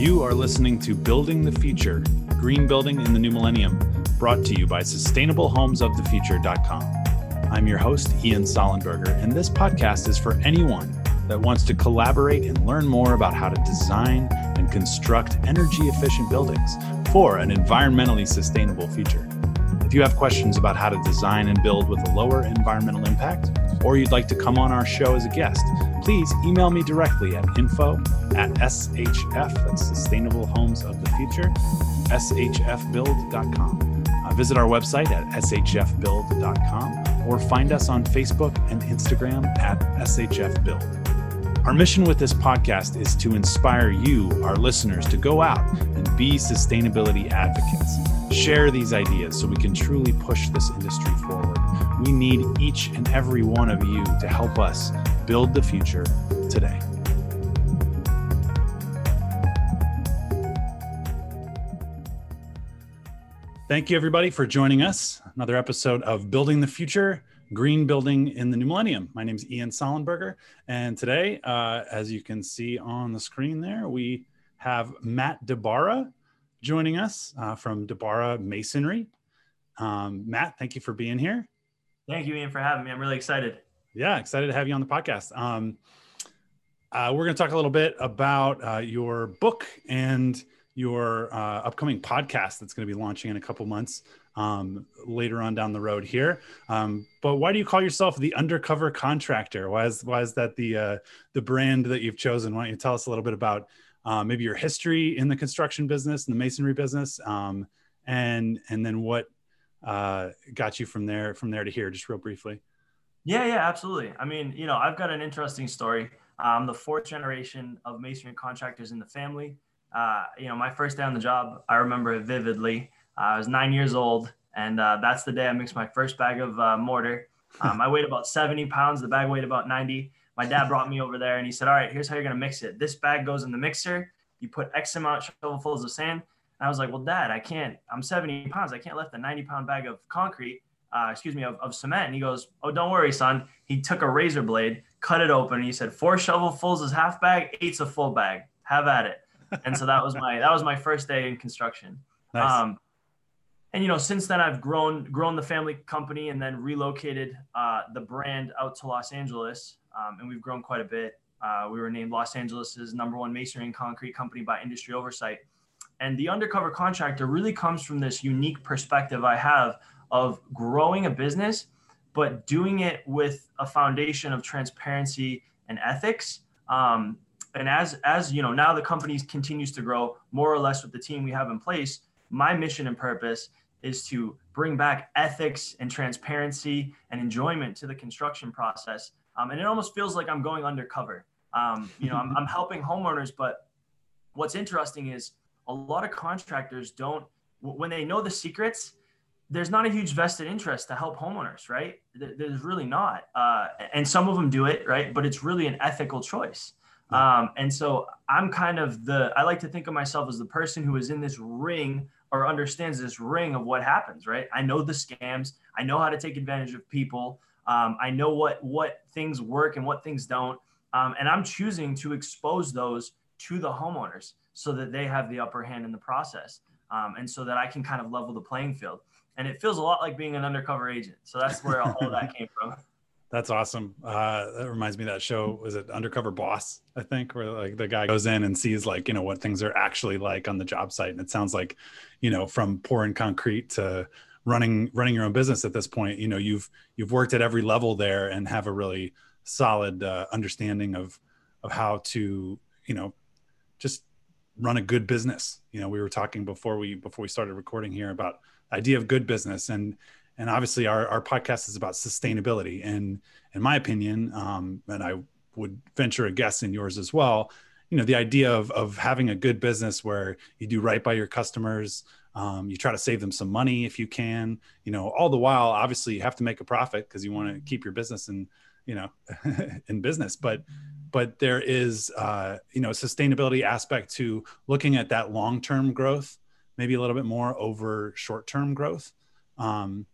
You are listening to Building the Future Green Building in the New Millennium, brought to you by SustainableHomesOfTheFuture.com. I'm your host, Ian Sollenberger, and this podcast is for anyone that wants to collaborate and learn more about how to design and construct energy efficient buildings for an environmentally sustainable future. If you have questions about how to design and build with a lower environmental impact, or you'd like to come on our show as a guest, please email me directly at info at shf, that's Sustainable Homes of the Future, shfbuild.com. Uh, visit our website at shfbuild.com or find us on Facebook and Instagram at shfbuild. Our mission with this podcast is to inspire you, our listeners, to go out and be sustainability advocates. Share these ideas so we can truly push this industry forward. We need each and every one of you to help us build the future today. Thank you, everybody, for joining us. Another episode of Building the Future Green Building in the New Millennium. My name is Ian Sollenberger. And today, uh, as you can see on the screen there, we have Matt DiBara joining us uh, from DiBara Masonry. Um, Matt, thank you for being here. Thank you, Ian, for having me. I'm really excited. Yeah, excited to have you on the podcast. Um, uh, we're going to talk a little bit about uh, your book and your uh, upcoming podcast that's going to be launching in a couple months um, later on down the road here. Um, but why do you call yourself the undercover contractor? Why is why is that the uh, the brand that you've chosen? Why don't you tell us a little bit about uh, maybe your history in the construction business and the masonry business, um, and and then what uh, got you from there from there to here, just real briefly. Yeah, yeah, absolutely. I mean, you know, I've got an interesting story. I'm the fourth generation of masonry contractors in the family. Uh, you know, my first day on the job, I remember it vividly. I was nine years old, and uh, that's the day I mixed my first bag of uh, mortar. Um, I weighed about 70 pounds. The bag weighed about 90. My dad brought me over there, and he said, "All right, here's how you're gonna mix it. This bag goes in the mixer. You put X amount shovelfuls of sand." And I was like, "Well, Dad, I can't. I'm 70 pounds. I can't lift a 90 pound bag of concrete. Uh, excuse me, of, of cement." And he goes, "Oh, don't worry, son." He took a razor blade, cut it open, and he said, four shovelfuls is half bag, eight's a full bag. Have at it." And so that was my that was my first day in construction. Nice. Um, and you know since then i've grown grown the family company and then relocated uh, the brand out to los angeles um, and we've grown quite a bit. Uh, we were named los angeles's number one masonry and concrete company by industry oversight. And the undercover contractor really comes from this unique perspective i have of growing a business but doing it with a foundation of transparency and ethics. Um, and as as you know now the company continues to grow more or less with the team we have in place my mission and purpose is to bring back ethics and transparency and enjoyment to the construction process. Um, and it almost feels like I'm going undercover. Um, you know, I'm, I'm helping homeowners, but what's interesting is a lot of contractors don't, when they know the secrets, there's not a huge vested interest to help homeowners, right? There's really not. Uh, and some of them do it, right? But it's really an ethical choice. Um, and so I'm kind of the, I like to think of myself as the person who is in this ring or understands this ring of what happens, right? I know the scams. I know how to take advantage of people. Um, I know what what things work and what things don't, um, and I'm choosing to expose those to the homeowners so that they have the upper hand in the process, um, and so that I can kind of level the playing field. And it feels a lot like being an undercover agent. So that's where all that came from. That's awesome. Uh, that reminds me that show. Was it Undercover Boss? I think where like the guy goes in and sees like you know what things are actually like on the job site, and it sounds like, you know, from pouring concrete to running running your own business at this point. You know, you've you've worked at every level there and have a really solid uh, understanding of of how to you know just run a good business. You know, we were talking before we before we started recording here about idea of good business and and obviously our, our podcast is about sustainability. And in my opinion um, and i would venture a guess in yours as well you know the idea of, of having a good business where you do right by your customers um, you try to save them some money if you can you know all the while obviously you have to make a profit because you want to keep your business in you know in business. But but there is uh, you know a sustainability aspect to looking at that long-term growth maybe a little bit more over short-term growth. Um,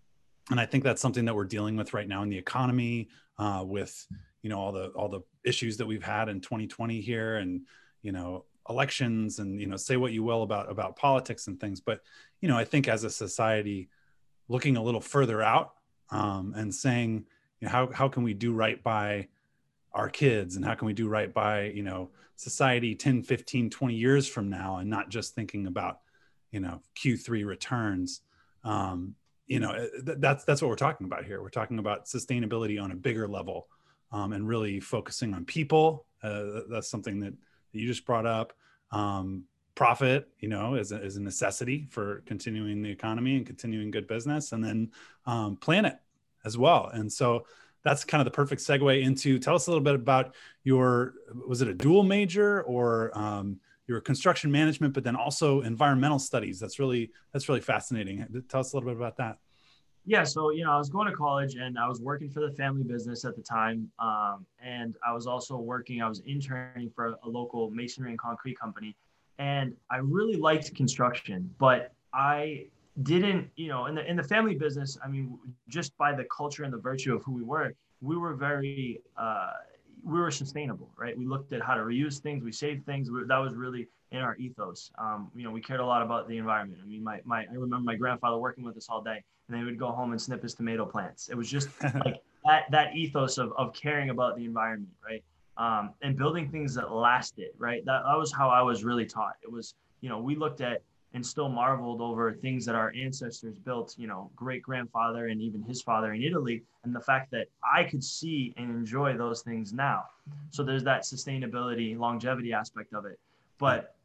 and I think that's something that we're dealing with right now in the economy, uh, with you know all the all the issues that we've had in 2020 here, and you know elections and you know say what you will about about politics and things. But you know i think as a society looking a little further out um, and saying you know, how, how can we do right by our kids? And how can we do right by you know society 10 15 20 years from now and not just thinking about you know q3 returns? Um, you know eh, th- that's that's what we're talking about here. We're talking about sustainability on a bigger level um, and really focusing on people. Uh, that's something that, you just brought up. Um, profit you know is a, is a necessity for continuing the economy and continuing good business and then um, planet as well. And so that's kind of the perfect segue into tell us a little bit about your was it a dual major or um, your construction management but then also environmental studies. That's really that's really fascinating. Tell us a little bit about that. Yeah so you know i was going to college and i was working for the family business at the time um, and i was also working i was interning for a local masonry and concrete company and i really liked construction but i didn't, you know, in the in the family business, I mean, just by the culture and the virtue of who we were, we were very uh, we were sustainable, right? We looked at how to reuse things, we saved things. We, that was really in our ethos. Um, you know, we cared a lot about the environment. I mean, my, my I remember my grandfather working with us all day, and they would go home and snip his tomato plants. It was just like that that ethos of of caring about the environment, right? Um, and building things that lasted, right? That that was how I was really taught. It was, you know, we looked at and still marveled over things that our ancestors built, you know, great grandfather and even his father in Italy, and the fact that I could see and enjoy those things now. So there's that sustainability, longevity aspect of it. But,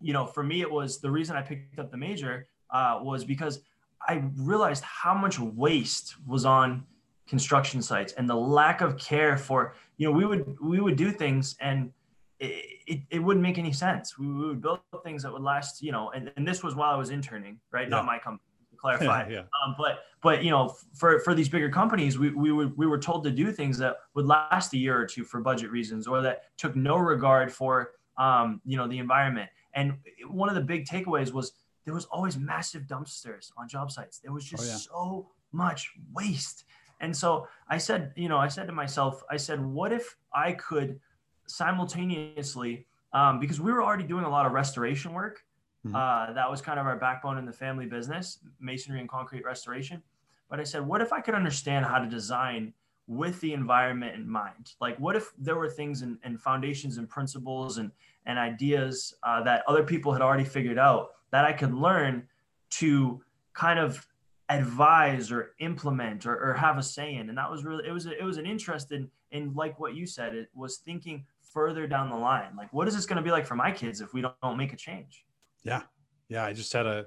you know, for me, it was the reason I picked up the major uh, was because I realized how much waste was on construction sites and the lack of care for, you know, we would we would do things and it, it, it, wouldn't make any sense. We, we, would build things that would last, you know, and, and this was while I was interning, right? Yeah. Not my company to clarify. yeah. Um, but, but, you know, for, for these bigger companies, we, we, were, we were told to do things that would last a year or two for budget reasons, or that took no regard for, um, you know, the environment. And one of the big takeaways was there was always massive dumpsters on job sites. There was just oh, yeah. so much waste. And so I said, you know, I said to myself, I said, what if I could simultaneously, um, because we were already doing a lot of restoration work. Mm-hmm. Uh, that was kind of our backbone in the family business, masonry and concrete restoration. But I said, what if I could understand how to design with the environment in mind? Like, what if there were things and, and foundations and principles and, and ideas uh, that other people had already figured out that I could learn to kind of advise or implement or, or have a say in? And that was really, it was, a, it was an interest in, in like what you said, it was thinking further down the line? Like, what is this going to be like for my kids if we don't, don't make a change? Yeah. Yeah. I just had a,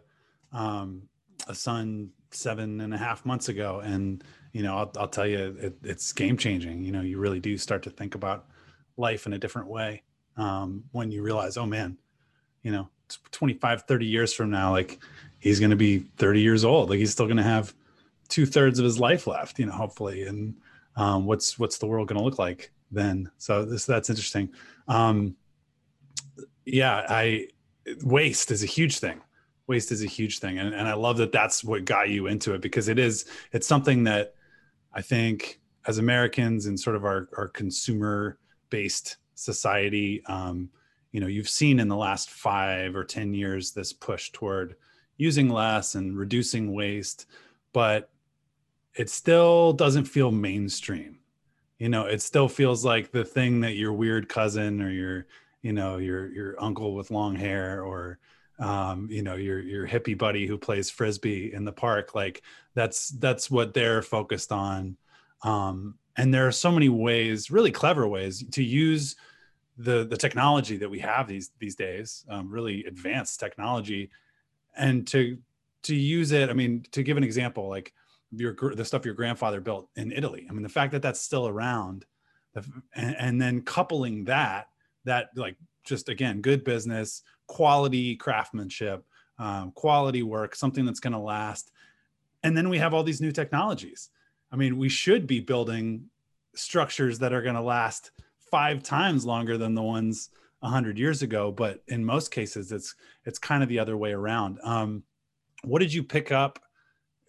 um, a son seven and a half months ago. And, you know, I'll, I'll tell you, it, it's game changing. You know, you really do start to think about life in a different way um, when you realize, oh man, you know, 25, 30 years from now, like he's going to be 30 years old. Like he's still going to have two thirds of his life left, you know, hopefully. And um, what's, what's the world going to look like then. So this that's interesting. Um, yeah, I waste is a huge thing. Waste is a huge thing, and and I love that that's what got you into it because it is it's something that I think as Americans and sort of our our consumer based society, um, you know, you've seen in the last five or ten years this push toward using less and reducing waste, but it still doesn't feel mainstream you know it still feels like the thing that your weird cousin or your you know your your uncle with long hair or um, you know your your hippie buddy who plays frisbee in the park like that's that's what they're focused on. Um, and there are so many ways really clever ways to use the the technology that we have these these days um, really advanced technology and to to use it i mean to give an example like your the stuff your grandfather built in Italy. I mean, the fact that that's still around, and, and then coupling that that like just again good business, quality craftsmanship, um, quality work, something that's going to last, and then we have all these new technologies. I mean, we should be building structures that are going to last five times longer than the ones 100 years ago but in most cases it's it's kind of the other way around um, what did you pick up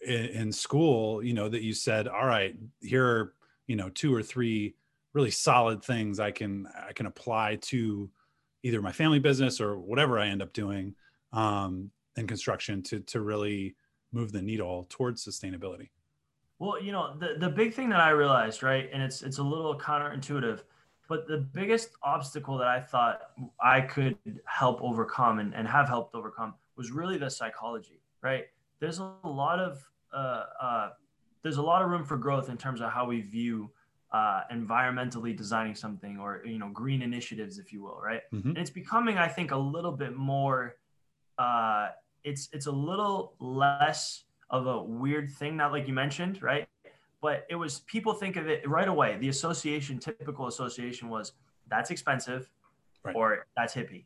in, in school, you know, that you said, all right, here are, you know, two or three really solid things I can, I can apply to either my family business or whatever I end up doing um, in construction to to really move the needle towards sustainability? Well, you know, the the big thing that I realized, right, and it's it's a little counterintuitive, but the biggest obstacle that I thought I could help overcome and, and have helped overcome was really the psychology, right? There's a lot of uh, uh, there's a lot of room for growth in terms of how we view uh, environmentally designing something or you know green initiatives, if you will, right? Mm-hmm. And it's becoming, I think, a little bit more. Uh, it's it's a little less of a weird thing, not like you mentioned, right? But it was people think of it right away. The association, typical association was that's expensive, right. or that's hippie,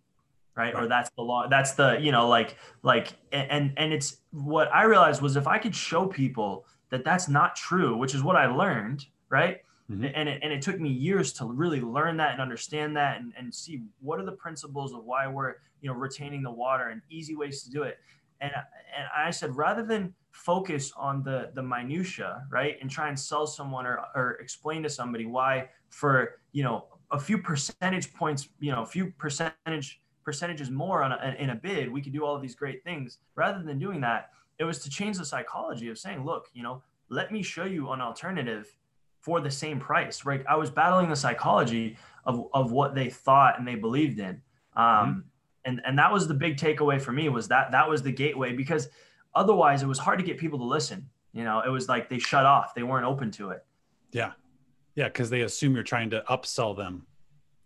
right? right? Or that's the law. That's the you know like like and and it's what I realized was if I could show people that that's not true, which is what I learned, right? Mm-hmm. And, it, and it took me years to really learn that and understand that and, and see what are the principles of why we're you know retaining the water and easy ways to do it and and I said rather than focus on the the minutia, right, and try and sell someone or or explain to somebody why for you know a few percentage points, you know, a few percentage percentages more on a, in a bid, we could do all of these great things. Rather than doing that, it was to change the psychology of saying, look, you know, let me show you an alternative for the same price, right? I was battling the psychology of, of what they thought and they believed in. Um, mm-hmm. and and that was the big takeaway for me was that that was the gateway because otherwise it was hard to get people to listen. You know it was like they shut off. They weren't open to it. Yeah. Yeah because they assume you're trying to upsell them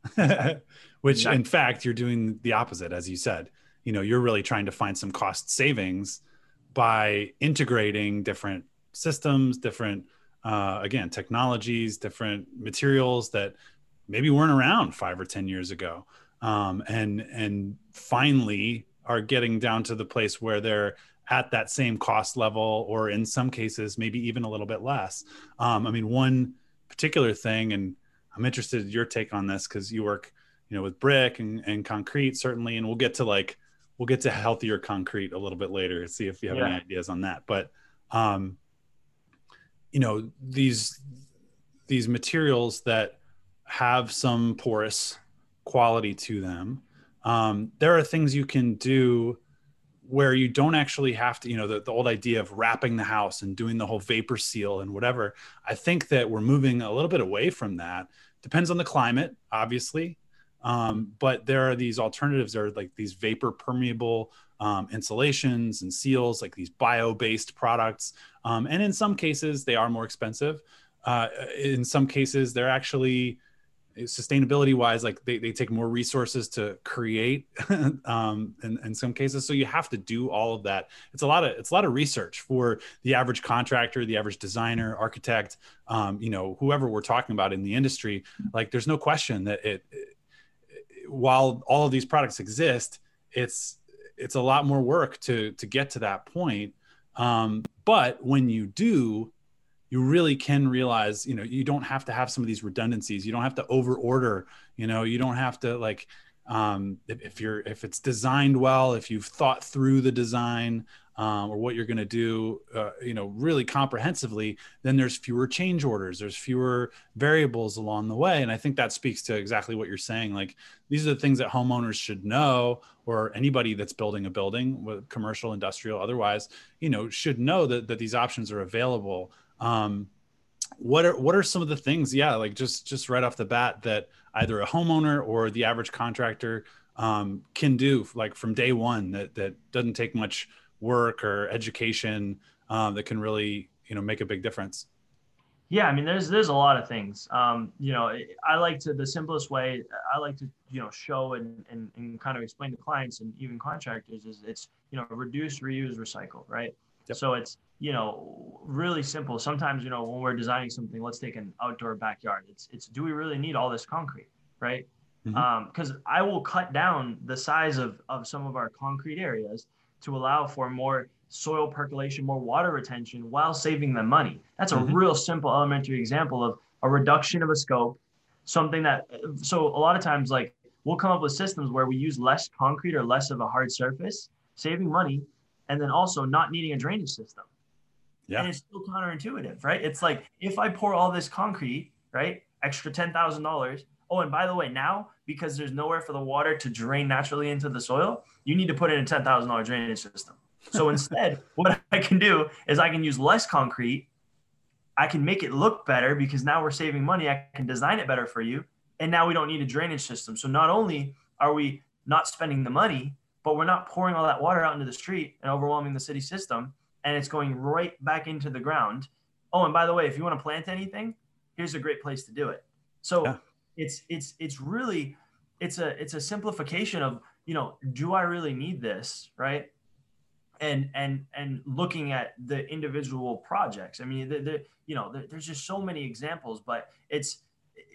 which exactly. in fact you're doing the opposite as you said you know you're really trying to find some cost savings by integrating different systems different uh, again technologies different materials that maybe weren't around five or ten years ago um, and and finally are getting down to the place where they're at that same cost level or in some cases maybe even a little bit less um, i mean one particular thing and i'm interested in your take on this because you work you know with brick and, and concrete certainly and we'll get to like we'll get to healthier concrete a little bit later see if you have yeah. any ideas on that but um you know these these materials that have some porous quality to them. Um, there are things you can do where you don't actually have to, you know, the, the old idea of wrapping the house and doing the whole vapor seal and whatever. I think that we're moving a little bit away from that. Depends on the climate, obviously. Um, but there are these alternatives. There are like these vapor permeable um, insulations and seals like these bio-based products. Um, and in some cases they are more expensive. Uh, in some cases they're actually sustainability wise like they, they take more resources to create um in, in some cases. So you have to do all of that. It's a lot of it's a lot of research for the average contractor the average designer architect um, you know whoever we're talking about in the industry. Like there's no question that it, it while all of these products exist it's it's a lot more work to to get to that point. Um, but when you do you really can realize you know you don't have to have some of these redundancies. You don't have to over order you know you don't have to like um, if, you're if it's designed well if you've thought through the design um, or what you're going to do uh, you know really comprehensively then there's fewer change orders. There's fewer variables along the way. And i think that speaks to exactly what you're saying. Like these are the things that homeowners should know or anybody that's building a building commercial industrial otherwise you know should know that, that these options are available um, what are what are some of the things? Yeah, like just just right off the bat that either a homeowner or the average contractor um, can do, like from day one, that that doesn't take much work or education um, that can really you know make a big difference. Yeah, I mean, there's there's a lot of things. Um, you know, I like to the simplest way. I like to you know show and, and and kind of explain to clients and even contractors is it's you know reduce, reuse, recycle, right? Yep. So it's you know really simple. Sometimes you know when we're designing something, let's take an outdoor backyard. It's it's do we really need all this concrete, right? Because mm-hmm. um, I will cut down the size of of some of our concrete areas to allow for more soil percolation, more water retention, while saving them money. That's a mm-hmm. real simple elementary example of a reduction of a scope. Something that so a lot of times like we'll come up with systems where we use less concrete or less of a hard surface, saving money and then also not needing a drainage system. Yeah. And it's still counterintuitive, right? It's like if I pour all this concrete, right, extra ten thousand dollars. Oh, and by the way, now because there's nowhere for the water to drain naturally into the soil, you need to put in a $10,000 drainage system. So instead, what I can do is I can use less concrete. I can make it look better because now we're saving money. I can design it better for you. And now we don't need a drainage system. So not only are we not spending the money, but we're not pouring all that water out into the street and overwhelming the city system. And it's going right back into the ground. Oh, and by the way, if you want to plant anything, here's a great place to do it. So yeah. it's it's it's really it's a it's a simplification of you know do I really need this right and and and looking at the individual projects. I mean, the, the you know the, there's just so many examples, but it's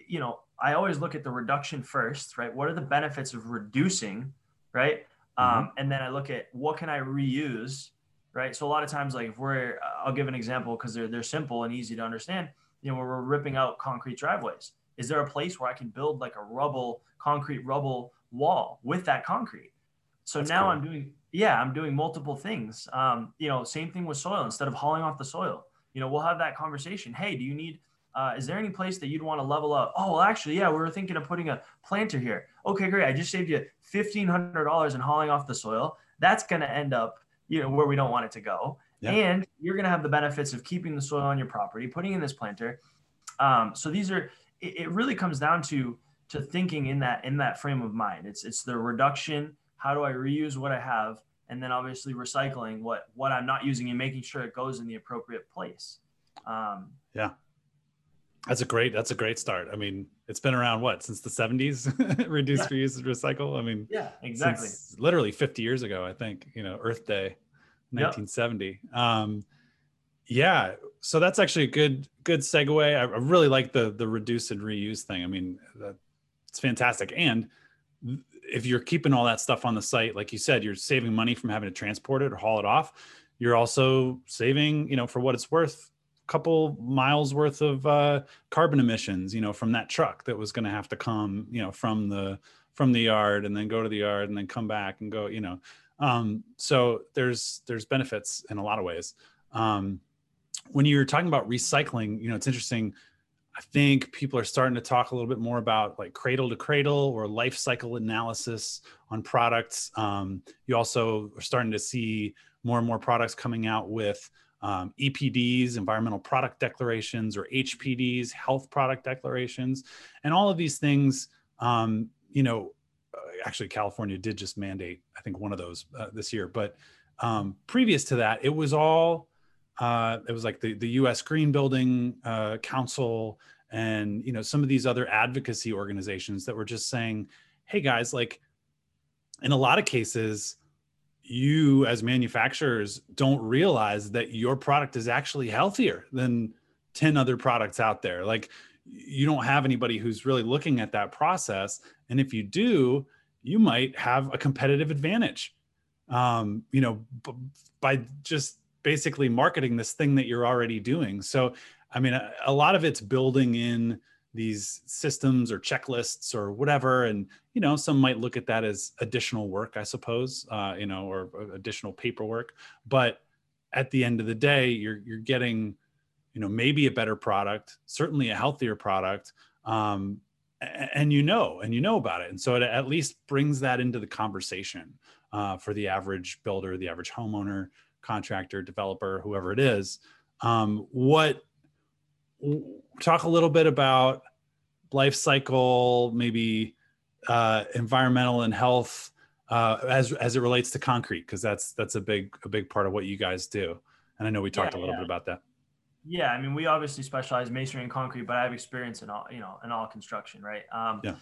you know I always look at the reduction first, right? What are the benefits of reducing, right? Mm-hmm. Um, and then I look at what can I reuse, right? So a lot of times, like if we're, I'll give an example because they're they're simple and easy to understand. You know, where we're ripping out concrete driveways, is there a place where I can build like a rubble concrete rubble wall with that concrete? So That's now cool. I'm doing, yeah, I'm doing multiple things. Um, you know, same thing with soil. Instead of hauling off the soil, you know, we'll have that conversation. Hey, do you need uh, is there any place that you'd want to level up? Oh, well, actually, yeah, we were thinking of putting a planter here. Okay, great. I just saved you $1,500 in hauling off the soil. That's going to end up, you know, where we don't want it to go. Yeah. And you're going to have the benefits of keeping the soil on your property, putting in this planter. Um, so these are, it, it really comes down to, to thinking in that, in that frame of mind. It's, it's the reduction. How do I reuse what I have? And then obviously recycling what, what I'm not using and making sure it goes in the appropriate place. Um, yeah. That's a great. That's a great start. I mean, it's been around what since the seventies? Reduce, yeah. reuse, recycle. I mean, yeah, exactly. literally fifty years ago, I think. You know, Earth Day, nineteen seventy. Yep. Um, yeah. So that's actually a good good segue. I, I really like the the reduce and reuse thing. I mean, that, it's fantastic. And if you're keeping all that stuff on the site, like you said, you're saving money from having to transport it or haul it off. You're also saving, you know, for what it's worth, couple miles worth of uh, carbon emissions, you know, from that truck that was going to have to come, you know, from the from the yard and then go to the yard and then come back and go, you know. Um, so there's there's benefits in a lot of ways. Um, when you're talking about recycling, you know, it's interesting. I think people are starting to talk a little bit more about like cradle to cradle or life cycle analysis on products. Um, you also are starting to see more and more products coming out with um, EPDs, environmental product declarations, or HPDs, health product declarations, and all of these things. Um, you know, uh, actually, California did just mandate, I think, one of those uh, this year. But um, previous to that, it was all uh, it was like the the U.S. Green Building uh, Council and you know some of these other advocacy organizations that were just saying, "Hey guys, like." In a lot of cases, you as manufacturers don't realize that your product is actually healthier than 10 other products out there. Like you don't have anybody who's really looking at that process. And if you do you might have a competitive advantage. Um, you know b- by just basically marketing this thing that you're already doing. So i mean a, a lot of it's building in these systems or checklists or whatever and you know some might look at that as additional work i suppose uh, you know or additional paperwork but at the end of the day you're you're getting you know maybe a better product certainly a healthier product um, and you know and you know about it and so it at least brings that into the conversation uh, for the average builder the average homeowner contractor developer whoever it is. Um, what talk a little bit about life cycle, maybe uh, environmental and health uh, as as it relates to concrete, because that's that's a big a big part of what you guys do. And I know we talked yeah, a little yeah. bit about that. Yeah, I mean, we obviously specialize masonry and concrete, but I have experience in all you know in all construction, right? Um, yeah.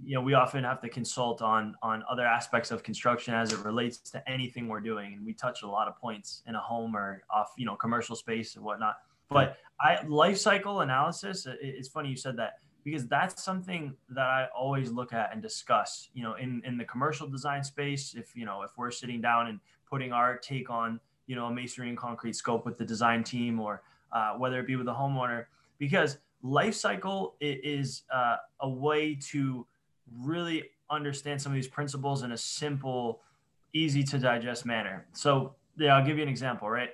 You know, we often have to consult on on other aspects of construction as it relates to anything we're doing, and we touch a lot of points in a home or off you know commercial space and whatnot. But I life cycle analysis. It's funny you said that because that's something that I always look at and discuss. You know, in in the commercial design space, if you know if we're sitting down and putting our take on you know a masonry and concrete scope with the design team, or uh, whether it be with the homeowner, because life cycle is uh, a way to really understand some of these principles in a simple, easy to digest manner. So yeah, I'll give you an example, right?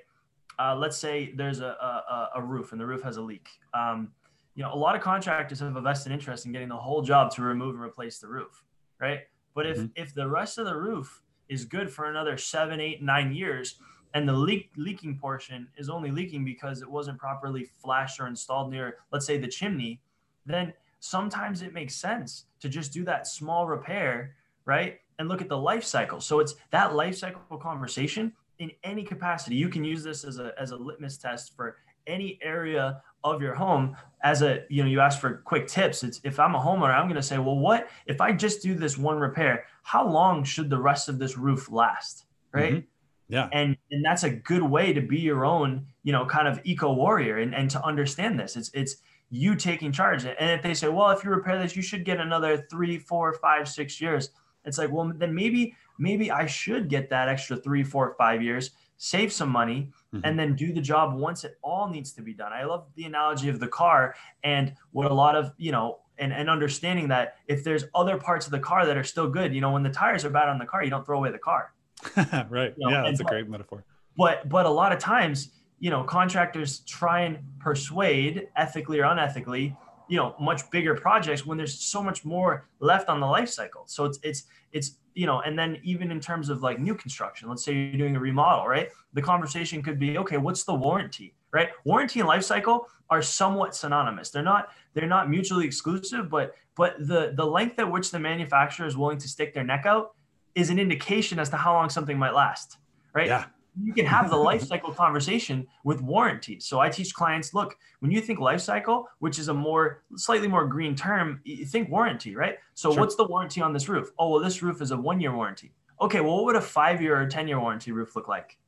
Uh, let's say there's a, a, a, roof and the roof has a leak. Um, you know, a lot of contractors have a vested interest in getting the whole job to remove and replace the roof, right? But if mm-hmm. if the rest of the roof is good for another seven, eight, nine years, and the leak leaking portion is only leaking because it wasn't properly flashed or installed near, let's say, the chimney, then sometimes it makes sense to just do that small repair, right? And look at the life cycle. So it's that life cycle conversation in any capacity. You can use this as a as a litmus test for any area of your home as a you know you ask for quick tips. It's if i'm a homeowner i'm going to say well what if i just do this one repair how long should the rest of this roof last? Right? Mm-hmm. yeah. And and that's a good way to be your own you know kind of eco warrior and, and to understand this. It's it's you taking charge. And if they say well if you repair this you should get another three four five six years it's like well then maybe maybe i should get that extra three four five years save some money mm-hmm. and then do the job once it all needs to be done. I love the analogy of the car and what a lot of, you know, and, and understanding that if there's other parts of the car that are still good, you know, when the tires are bad on the car, you don't throw away the car. right. You know? Yeah, that's and, a great metaphor. But but a lot of times, you know, contractors try and persuade ethically or unethically, you know, much bigger projects when there's so much more left on the life cycle. So it's it's it's you know, and then even in terms of like new construction, let's say you're doing a remodel, right? The conversation could be, okay, what's the warranty, right? Warranty and life cycle are somewhat synonymous. They're not they're not mutually exclusive, but but the the length at which the manufacturer is willing to stick their neck out is an indication as to how long something might last, right? Yeah you can have the life cycle conversation with warranties. So I teach clients, look, when you think life cycle, which is a more slightly more green term, you think warranty, right? So sure. what's the warranty on this roof? Oh, well, this roof is a one year warranty. Okay, well, what would a five year or 10 year warranty roof look like?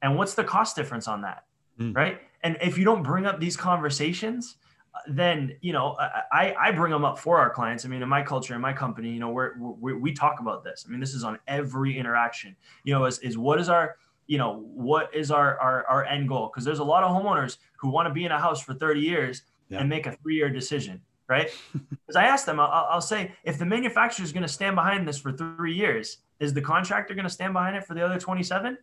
And what's the cost difference on that? Mm. Right. And if you don't bring up these conversations, then you know I, I bring them up for our clients. I mean, in my culture, in my company, you know, we're, we we talk about this. I mean, this is on every interaction. You know, is is what is our you know, what is our, our, our end goal? Because there's a lot of homeowners who want to be in a house for 30 years yeah. and make a three year decision, right? Because I asked them, I'll, I'll, say, if the manufacturer is going to stand behind this for three years, is the contractor going to stand behind it for the other 27?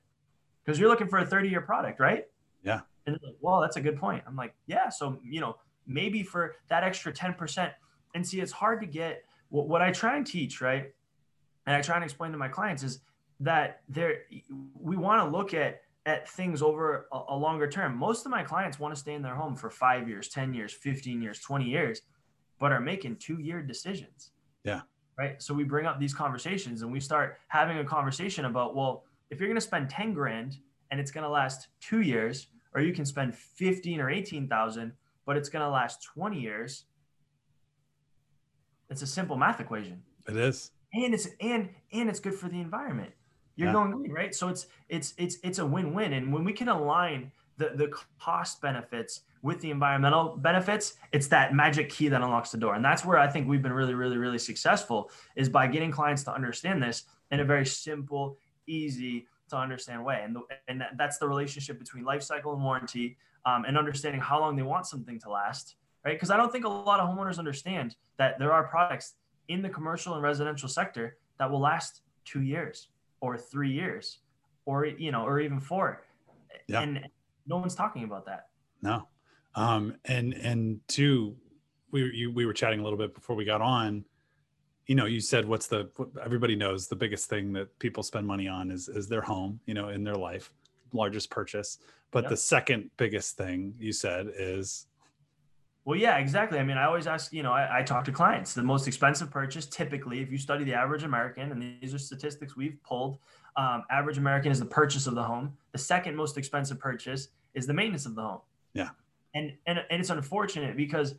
Because you're looking for a 30 year product, right? Yeah. And like, well, that's a good point. I'm like, yeah. So, you know, maybe for that extra 10%. And see, it's hard to get what, what I try and teach, right? And I try and explain to my clients is that there we want to look at at things over a, a, longer term. Most of my clients want to stay in their home for 5 years, 10 years, 15 years, 20 years, but are making 2-year decisions. Yeah. Right? So we bring up these conversations and we start having a conversation about, well, if you're going to spend 10 grand and it's going to last 2 years or you can spend 15 or 18,000 but it's going to last 20 years. It's a simple math equation. It is. And it's and and it's good for the environment you're yeah. going green, right? So it's it's it's it's a win-win. And when we can align the the cost benefits with the environmental benefits, it's that magic key that unlocks the door. And that's where I think we've been really, really, really successful is by getting clients to understand this in a very simple, easy to understand way. And the, and that's the relationship between life cycle and warranty, um, and understanding how long they want something to last, right? Because I don't think a lot of homeowners understand that there are products in the commercial and residential sector that will last two years or three years or you know or even four. Yeah. and no one's talking about that. No. Um and and two we you, we were chatting a little bit before we got on. You know you said what's the everybody knows the biggest thing that people spend money on is is their home you know in their life largest purchase. But yep. the second biggest thing you said is well, yeah, exactly. I mean, I always ask, you know, I, I, talk to clients. The most expensive purchase, typically, if you study the average American, and these are statistics we've pulled, um, average American is the purchase of the home. The second most expensive purchase is the maintenance of the home. Yeah. And and, and it's unfortunate because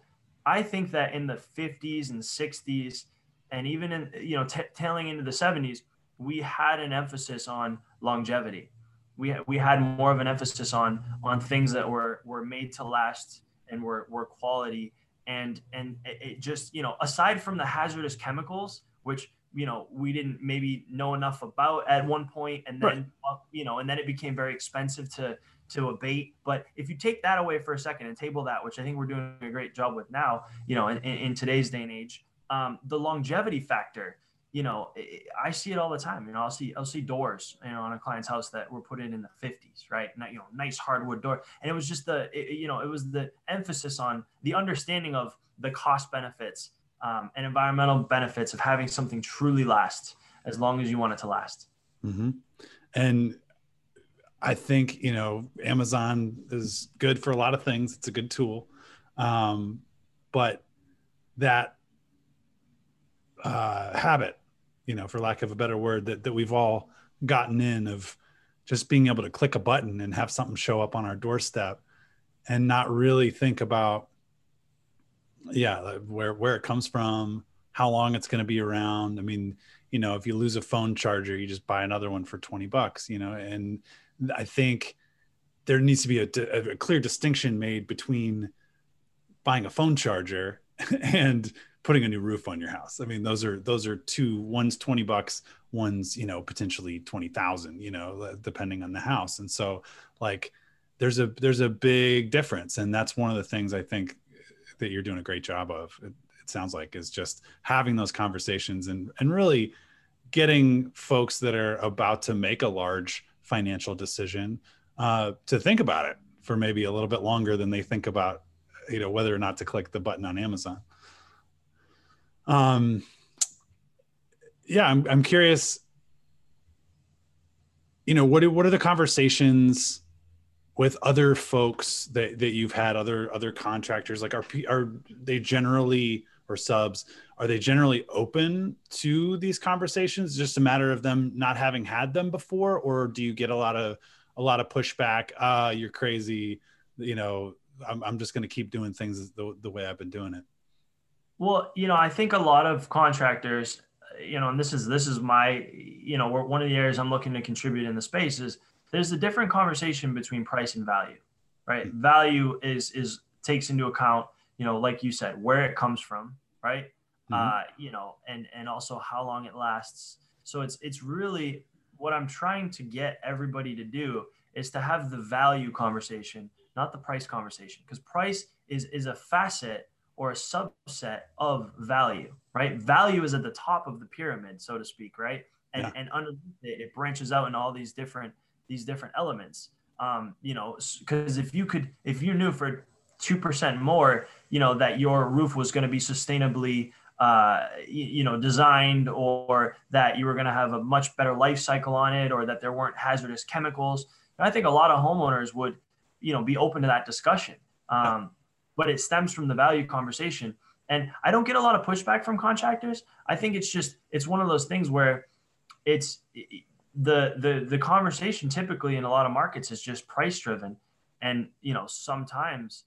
I think that in the 50s and 60s, and even in you know t- tailing into the 70s, we had an emphasis on longevity. We we had more of an emphasis on on things that were were made to last and were, were quality and and it just you know aside from the hazardous chemicals which you know we didn't maybe know enough about at one point and then right. uh, you know and then it became very expensive to to abate but if you take that away for a second and table that which i think we're doing a great job with now you know in, in today's day and age um, the longevity factor you know, I see it all the time. You know, I'll see I'll see doors, you know, on a client's house that were put in in the 50s, right? Not, you know, nice hardwood door, and it was just the, it, you know, it was the emphasis on the understanding of the cost benefits um, and environmental benefits of having something truly last as long as you want it to last. Mm-hmm. And I think you know Amazon is good for a lot of things. It's a good tool, um, but that uh, habit you know, for lack of a better word, that that we've all gotten in of just being able to click a button and have something show up on our doorstep and not really think about yeah where where it comes from how long it's going to be around. I mean you know if you lose a phone charger you just buy another one for 20 bucks you know and i think there needs to be a, a clear distinction made between buying a phone charger and putting a new roof on your house. I mean, those are those are two. One's twenty bucks. One's you know potentially twenty thousand. You know, depending on the house. And so like there's a there's a big difference, and that's one of the things I think that you're doing a great job of. It, it sounds like is just having those conversations and and really getting folks that are about to make a large financial decision uh, to think about it for maybe a little bit longer than they think about you know whether or not to click the button on Amazon. Um, yeah, I'm, I'm curious. You know, what what are the conversations with other folks that, that you've had, other other contractors? Like, are are they generally or subs? Are they generally open to these conversations? Just a matter of them not having had them before, or do you get a lot of a lot of pushback? Uh, you're crazy. You know, I'm, I'm just going to keep doing things the, the way I've been doing it. Well, you know, I think a lot of contractors, you know, and this is this is my, you know, one of the areas I'm looking to contribute in the space is there's a different conversation between price and value, right? Mm-hmm. Value is is takes into account, you know, like you said, where it comes from, right? Mm-hmm. Uh, you know, and and also how long it lasts. So it's it's really what I'm trying to get everybody to do is to have the value conversation, not the price conversation, because price is is a facet or a subset of value, right? Value is at the top of the pyramid, so to speak, right? And yeah. and underneath it, it branches out in all these different these different elements. Um, you know, because if you could, if you knew for two percent more, you know, that your roof was going to be sustainably uh, you, you, know, designed or that you were going to have a much better life cycle on it or that there weren't hazardous chemicals. And I think a lot of homeowners would, you know, be open to that discussion. Um, but it stems from the value conversation. And I don't get a lot of pushback from contractors. I think it's just it's one of those things where it's the the the conversation typically in a lot of markets is just price driven, and you know sometimes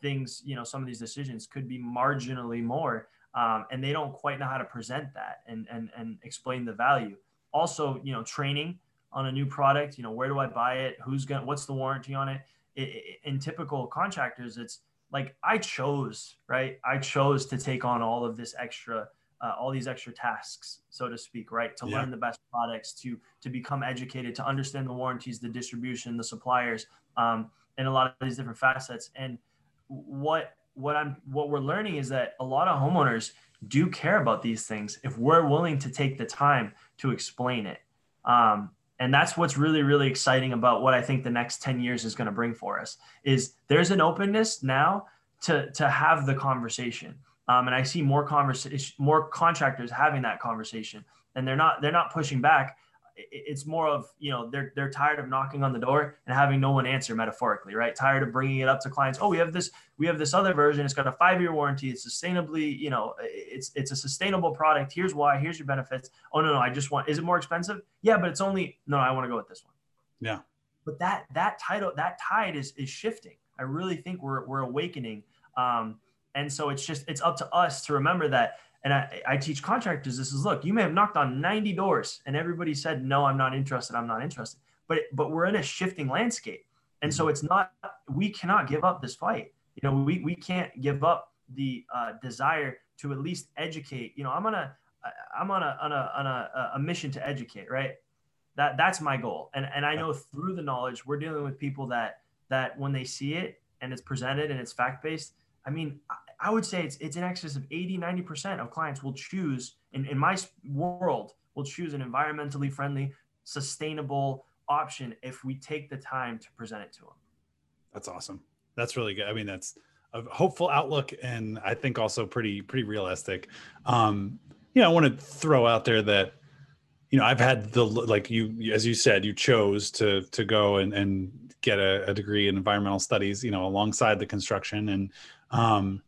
things you know some of these decisions could be marginally more, um, and they don't quite know how to present that and and and explain the value. Also, you know, training on a new product. You know, where do I buy it? Who's gonna? What's the warranty on it? in typical contractors, it's like I chose, right? I chose to take on all of this extra, uh, all these extra tasks, so to speak, right? To yeah. learn the best products, to to become educated, to understand the warranties, the distribution, the suppliers, um, and a lot of these different facets. And what what I'm what we're learning is that a lot of homeowners do care about these things if we're willing to take the time to explain it. Um, and that's what's really really exciting about what i think the next 10 years is going to bring for us is there's an openness now to to have the conversation. Um, and i see more conversation more contractors having that conversation and they're not they're not pushing back it's more of you know they're they're tired of knocking on the door and having no one answer metaphorically right? Tired of bringing it up to clients. Oh we have this we have this other version. It's got a five year warranty. It's sustainably you know it's it's a sustainable product. Here's why. Here's your benefits. Oh no no i just want is it more expensive? Yeah but it's only no i want to go with this one. Yeah. But that that title that tide is is shifting. I really think we're we're awakening. Um and so it's just it's up to us to remember that and I, I teach contractors this is look you may have knocked on 90 doors and everybody said no i'm not interested i'm not interested. But but we're in a shifting landscape. And so it's not we cannot give up this fight. You know we, we can't give up the uh, desire to at least educate. You know i'm on a i'm on a on a on a, a mission to educate right? That that's my goal. And and i know through the knowledge we're dealing with people that that when they see it and it's presented and it's fact based i mean I would say it's it's in excess of 80, 90% of clients will choose in, in my world will choose an environmentally friendly, sustainable option if we take the time to present it to them. That's awesome. That's really good. I mean, that's a hopeful outlook and I think also pretty pretty realistic. Um, you know, I want to throw out there that you know I've had the like you as you said you chose to to go and and get a, a degree in environmental studies you know alongside the construction and um,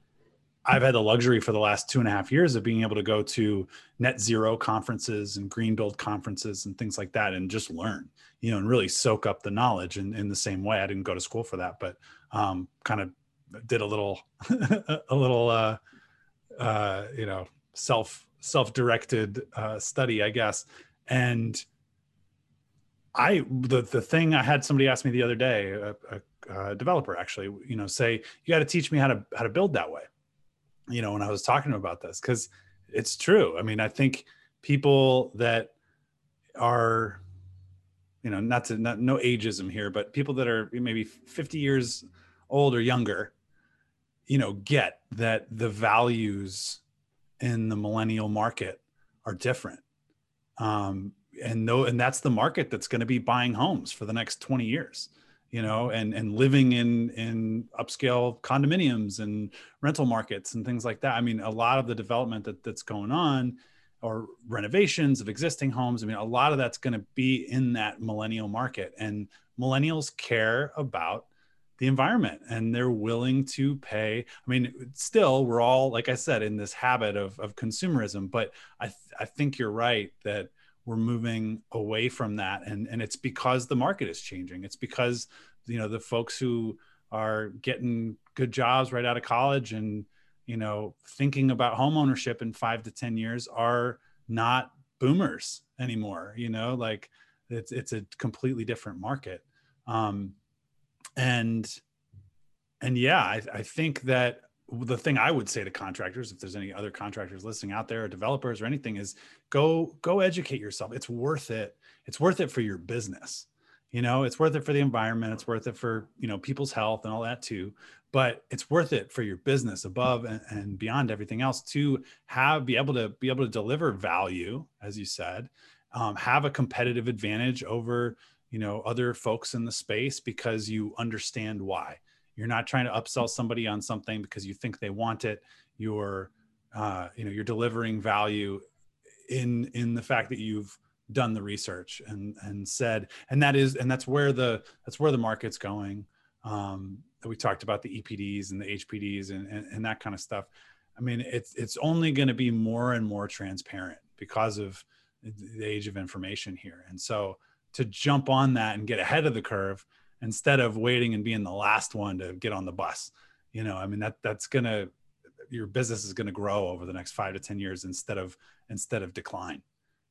I've had the luxury for the last two and a half years of being able to go to net zero conferences and green build conferences and things like that and just learn, you know, and really soak up the knowledge in, in the same way. I didn't go to school for that, but um, kind of did a little, a little, uh, uh, you know, self, self-directed uh, study, I guess. And I, the, the thing I had somebody ask me the other day, a, a, a developer actually, you know, say, you got to teach me how to, how to build that way you know, when I was talking about this, because it's true. I mean, I think people that are, you know, not to not no ageism here, but people that are maybe 50 years old or younger, you know, get that the values in the millennial market are different. Um, and no, and that's the market that's going to be buying homes for the next 20 years you know, and and living in in upscale condominiums and rental markets and things like that. I mean, a lot of the development that that's going on or renovations of existing homes. I mean, a lot of that's going to be in that millennial market, and millennials care about the environment and they're willing to pay. I mean, still, we're all, like I said, in this habit of, of consumerism, but I, th- I think you're right that we're moving away from that. And and it's because the market is changing. It's because you know the folks who are getting good jobs right out of college and you know thinking about home ownership in 5 to 10 years are not boomers anymore you know? Like it's it's a completely different market. Um and and yeah i, I think that the thing I would say to contractors, if there's any other contractors listening out there, or developers or anything, is go go educate yourself. It's worth it. It's worth it for your business. You know, it's worth it for the environment. It's worth it for you know people's health and all that too. But it's worth it for your business above and, and beyond everything else to have be able to be able to deliver value, as you said, um, have a competitive advantage over you know other folks in the space because you understand why you're not trying to upsell somebody on something because you think they want it. You're, uh, you know, you're delivering value in in the fact that you've done the research and and said, and that is, and that's where the that's where the market's going. Um, we talked about the EPDs and the HPDs and, and, and that kind of stuff. I mean, it's it's only going to be more and more transparent because of the age of information here. And so to jump on that and get ahead of the curve instead of waiting and being the last one to get on the bus. You know i mean that that's gonna your business is to grow over the next five to ten years instead of instead of decline.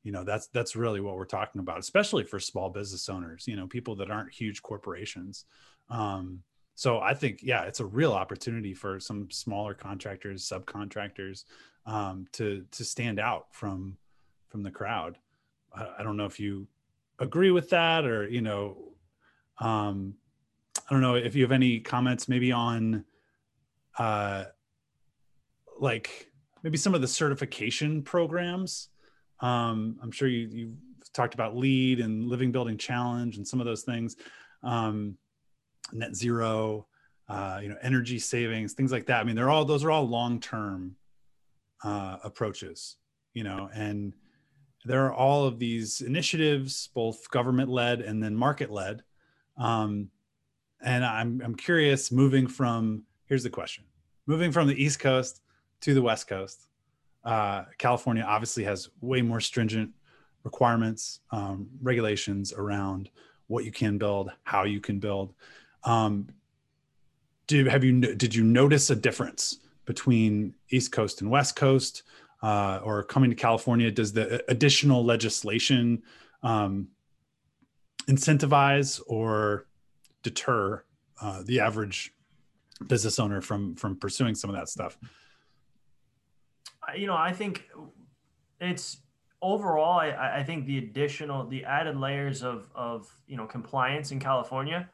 You know that's that's really what we're talking about especially for small business owners you know people that aren't huge corporations. Um, so i think yeah it's a real opportunity for some smaller contractors subcontractors um, to to stand out from from the crowd. I, I don't know if you agree with that or you know um, I don't know if you have any comments maybe on uh, like maybe some of the certification programs. Um, I'm sure you, you talked about LEED and Living Building Challenge and some of those things, um, net zero, uh, you know, energy savings, things like that. I mean, they're all those are all long term uh, approaches, you know, and there are all of these initiatives, both government led and then market led, um, and I'm, I'm curious moving from, here's the question moving from the East Coast to the West Coast. Uh, California obviously has way more stringent requirements, um, regulations around what you can build, how you can build. Um, do have you did you notice a difference between East Coast and West Coast, uh, or coming to California? Does the additional legislation um, incentivize or deter uh, the average business owner from from pursuing some of that stuff you know i think it's overall I, I think the additional the added layers of of you know compliance in california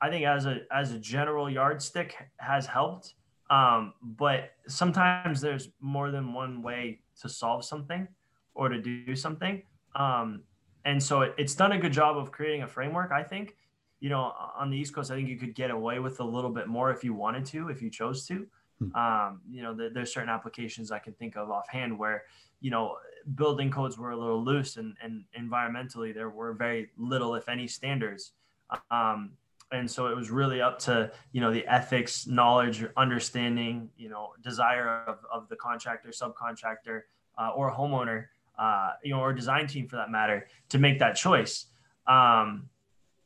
i think as a as a general yardstick has helped Um, but sometimes there's more than one way to solve something or to do something. Um, and so it, it's done a good job of creating a framework. I think, you know, on the East Coast, I think you could get away with a little bit more if you wanted to, if you chose to. Hmm. Um, you know, the, there's certain applications I can think of offhand where, you know, building codes were a little loose and, and environmentally there were very little, if any, standards. Um, and so it was really up to you know the ethics knowledge understanding you know desire of, of the contractor subcontractor uh, or homeowner uh, you know or design team for that matter to make that choice um,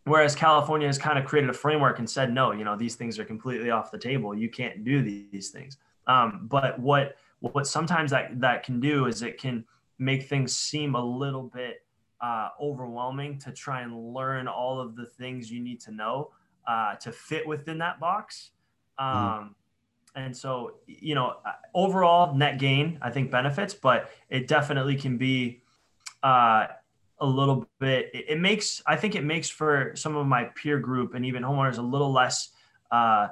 whereas california has kind of created a framework and said no you know these things are completely off the table you can't do these things um, but what what sometimes that that can do is it can make things seem a little bit uh, overwhelming to try and learn all of the things you need to know uh, to fit within that box. Mm-hmm. Um. And so, you know, overall net gain, I think benefits, but it definitely can be uh, a little bit. It, it, makes, I think, it makes for some of my peer group and even homeowners a little less uh,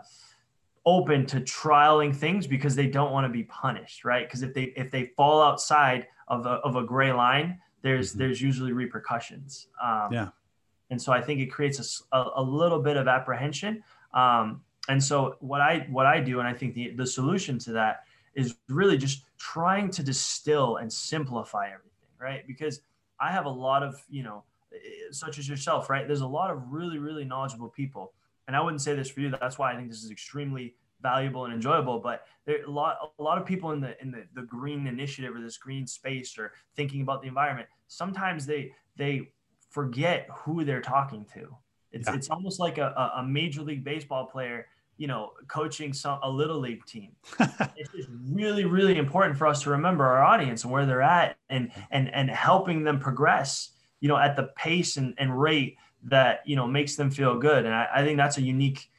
open to trialing things because they don't want to be punished, right? Because if they if they fall outside of a, of a gray line, there's mm-hmm. there's usually repercussions. Um, yeah. And so I think it creates a, a, a little bit of apprehension. Um, and so what I what I do, and I think the the solution to that is really just trying to distill and simplify everything, right? Because I have a lot of you know, eh, such as yourself, right? There's a lot of really really knowledgeable people, and I wouldn't say this for you. That's why I think this is extremely valuable and enjoyable but there a lot a lot of people in the in the, the green initiative or this green space or thinking about the environment sometimes they they forget who they're talking to it's yeah. it's almost like a, a major league baseball player you know coaching some a little league team. It's just really really important for us to remember our audience and where they're at and and and helping them progress you know at the pace and, and rate that you know makes them feel good. And I, I think that's a unique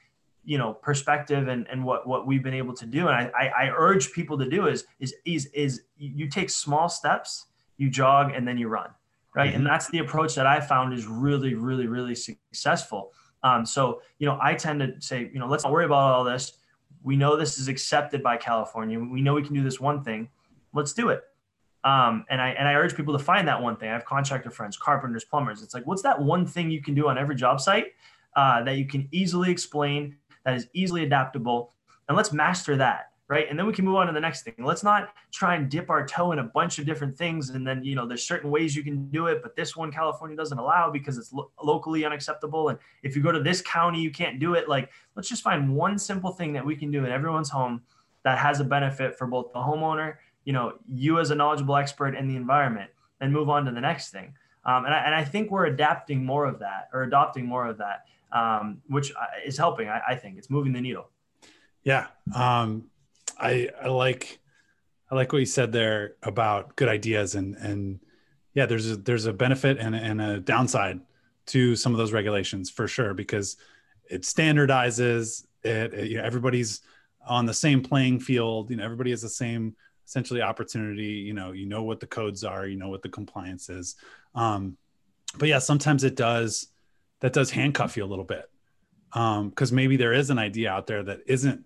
you know perspective and, and what what we've been able to do. And I, I, I urge people to do is is is is you take small steps you jog and then you run right? Mm-hmm. and that's the approach that i found is really really really successful um, so you know i tend to say you know let's not worry about all this we know this is accepted by california we know we can do this one thing let's do it um, and I and I urge people to find that one thing. I have contractor friends, carpenters, plumbers. It's like, what's that one thing you can do on every job site uh, that you can easily explain that is easily adaptable. And let's master that, right? And then we can move on to the next thing. Let's not try and dip our toe in a bunch of different things. And then, you know, there's certain ways you can do it, but this one California doesn't allow because it's lo- locally unacceptable. And if you go to this county, you can't do it. Like, let's just find one simple thing that we can do in everyone's home that has a benefit for both the homeowner, you know, you as a knowledgeable expert in the environment, and move on to the next thing. Um, and, I, and I think we're adapting more of that or adopting more of that um, which uh, is helping. I, I, think it's moving the needle. Yeah, um, I, I like I like what you said there about good ideas and and yeah, there's a, there's a benefit and, and a downside to some of those regulations for sure because it standardizes it, it you know everybody's on the same playing field you know everybody has the same essentially opportunity you know you know what the codes are you know what the compliance is. Um, but yeah sometimes it does that does handcuff you a little bit. Because um, maybe there is an idea out there that isn't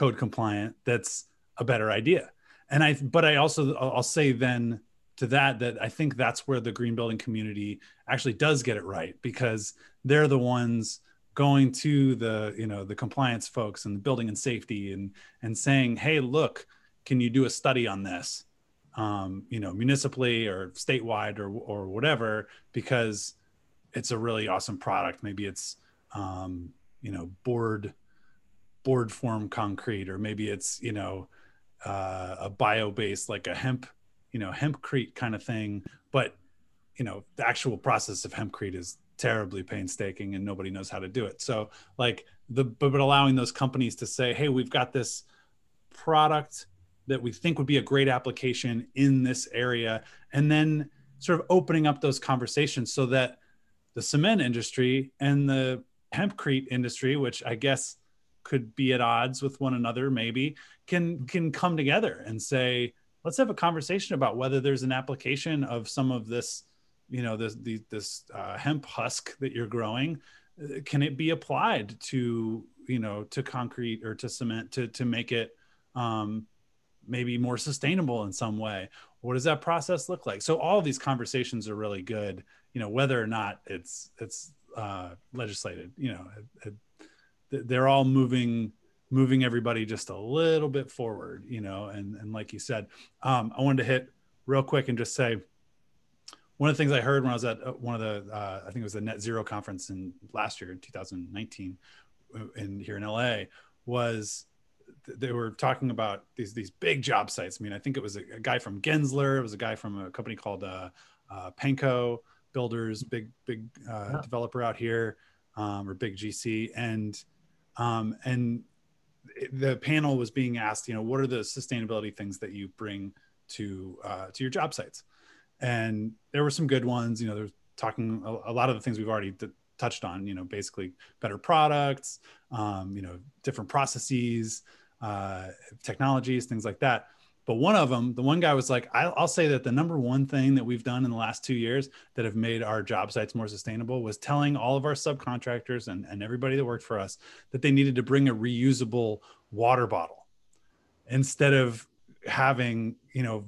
code compliant that's a better idea and i but i also i'll say then to that that i think that's where the green building community actually does get it right because they're the ones going to the you know the compliance folks and the building and safety and and saying hey look can you do a study on this um, you know municipally or statewide or or whatever because it's a really awesome product. Maybe it's um, you know board board form concrete, or maybe it's you know uh, a bio based like a hemp you know hempcrete kind of thing. But you know the actual process of hempcrete is terribly painstaking and nobody knows how to do it. So like the but, but allowing those companies to say, hey, we've got this product that we think would be a great application in this area, and then sort of opening up those conversations so that the cement industry and the hempcrete industry, which I guess could be at odds with one another, maybe can can come together and say, let's have a conversation about whether there's an application of some of this, you know, this this uh, hemp husk that you're growing. Can it be applied to you know to concrete or to cement to to make it um, maybe more sustainable in some way what does that process look like so all these conversations are really good you know whether or not it's it's uh, legislated you know it, it, they're all moving moving everybody just a little bit forward you know and and like you said um, i wanted to hit real quick and just say one of the things I heard when I was at uh, one of the, uh, I think it was the Net Zero conference in last year, 2019, uh, in here in LA, was they were talking about these these big job sites. I mean, I think it was a, a guy from Gensler, it was a guy from a company called uh, uh, Pankow Builders, big big uh, yeah. developer out here, um, or big GC, and um, and the panel was being asked, you know, what are the sustainability things that you bring to uh, to your job sites? and there were some good ones. You know, there's talking a, a, lot of the things we've already d- touched on. You know, basically better products, um, you know, different processes, uh, technologies, things like that. But one of them, the one guy was like, I'll, I'll, say that the number one thing that we've done in the last two years that have made our job sites more sustainable was telling all of our subcontractors and, and everybody that worked for us that they needed to bring a reusable water bottle instead of having, you know,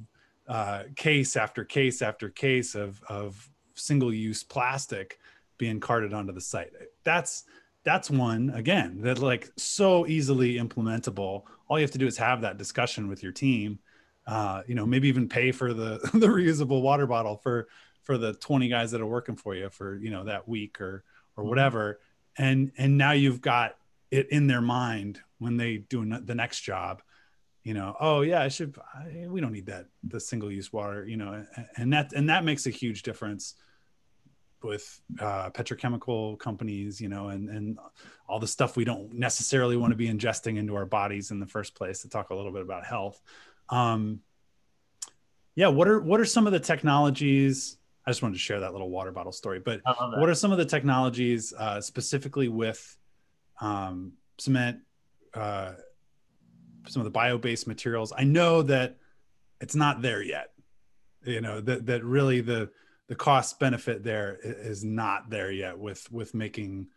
uh, case after case after case of of single use plastic being carted onto the site. That's that's one again that like so easily implementable. All you have to do is have that discussion with your team. Uh, you know, maybe even pay for the the reusable water bottle for for the 20 guys that are working for you for you know that week or or mm-hmm. whatever. And and now you've got it in their mind when they do the next job you know oh yeah i should I, we don't need that the single use water you know and that and that makes a huge difference with uh, petrochemical companies you know and and all the stuff we don't necessarily want to be ingesting into our bodies in the first place to talk a little bit about health um yeah what are what are some of the technologies i just wanted to share that little water bottle story but what are some of the technologies uh, specifically with um, cement uh, some of the bio-based materials. I know that it's not there yet. You know that that really the the cost benefit there is not there yet with with making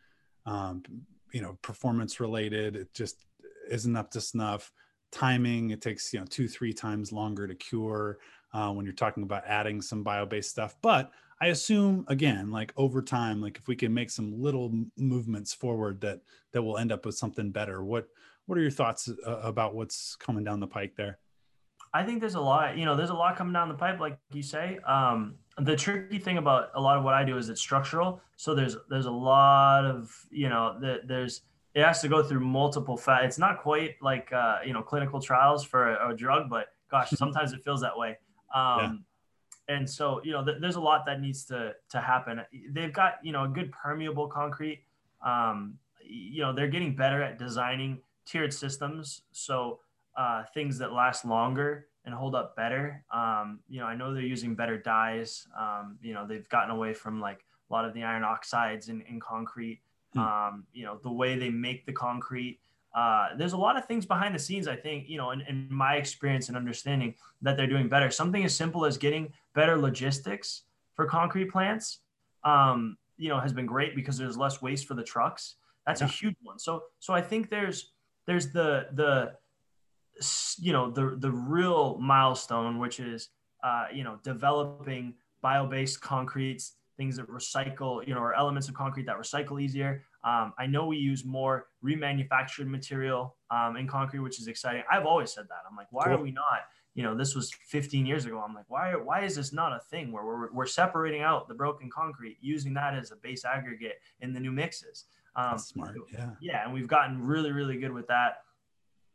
um, you know performance related. It just isn't up to snuff. Timing it takes you know two three times longer to cure uh, when you're talking about adding some bio-based stuff. But I assume again, like over time, like if we can make some little movements forward, that that will end up with something better. What what are your thoughts uh, about what's coming down the pike there? I think there's a lot, you know, there's a lot coming down the pipe, like you say. Um, the tricky thing about a lot of what I do is it's structural. So there's there's a lot of, you know, the, there's it has to go through multiple fat. It's not quite like uh, you know clinical trials for a, a drug, but gosh, sometimes it feels that way. Um, yeah. And so you know, th- there's a lot that needs to to happen. They've got you know a good permeable concrete. Um, you know, they're getting better at designing tiered systems. So uh, things that last longer and hold up better. Um, you know, I know they're using better dyes. Um, you know, they've gotten away from like a lot of the iron oxides in, in concrete. Hmm. Um, you know, the way they make the concrete. Uh, there's a lot of things behind the scenes, I think, you know, in, in my experience and understanding that they're doing better. Something as simple as getting better logistics for concrete plants, um, you know, has been great because there's less waste for the trucks. That's yeah. a huge one. So, so I think there's, there's the the you know the the real milestone which is uh, you know developing bio-based concretes things that recycle you know or elements of concrete that recycle easier um, i know we use more remanufactured material um, in concrete which is exciting i've always said that i'm like why cool. are we not you know this was 15 years ago i'm like why why is this not a thing where we're, we're separating out the broken concrete using that as a base aggregate in the new mixes um, smart. Yeah. Yeah. And we've gotten really, really good with that.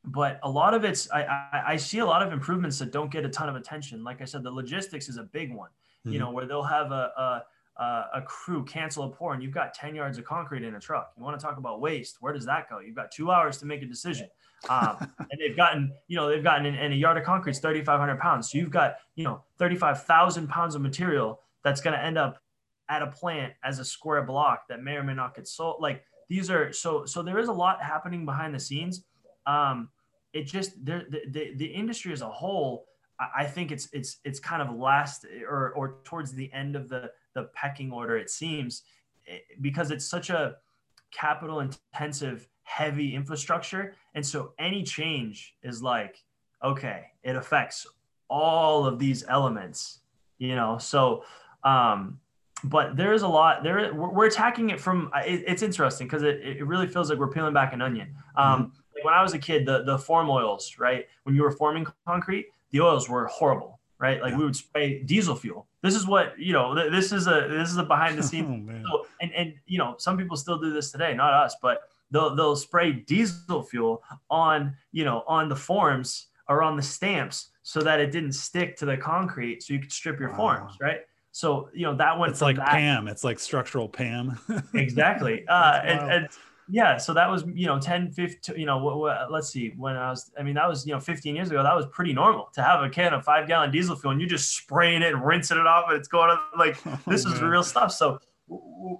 But a lot of it's, I, I, I, see a lot of improvements that don't get a ton of attention. Like I said, the logistics is a big one, mm-hmm. you know, where they'll have a, a, a crew cancel a pour and you've got 10 yards of concrete in a truck. You want to talk about waste. Where does that go? You've got two hours to make a decision. Um, and they've gotten, you know, they've gotten in, in a yard of concrete is 3,500 pounds. So you've got, you know, 35,000 pounds of material that's going to end up at a plant as a square block that may or may not get sold. Like these are so so there is a lot happening behind the scenes. Um, it just there the, the, the industry as a whole. I think it's it's it's kind of last or or towards the end of the the pecking order. It seems eh, because it's such a capital intensive heavy infrastructure. And so any change is like, okay, it affects all of these elements, you know? So, um, but there's a lot there. We're attacking it from, it, it's interesting because it, it really feels like we're peeling back an onion. Um, mm-hmm. like when I was a kid, the, the form oils, right? When you were forming concrete, the oils were horrible right? Like yeah. we would spray diesel fuel. This is what you know. This is a this is a behind the scenes. oh, and and you know, some people still do this today, not us, but they'll they'll spray diesel fuel on you know on the forms or on the stamps so that it didn't stick to the concrete, so you could strip your wow. forms, right? So you know that went. It's like that. Pam. It's like structural Pam. exactly. Uh, and, and yeah so that was you know 10 15 you know what, what, let's see when i was i mean that was you know 15 years ago that was pretty normal to have a can of five gallon diesel fuel and you're just spraying it and rinsing it off and it's going on like this is real stuff so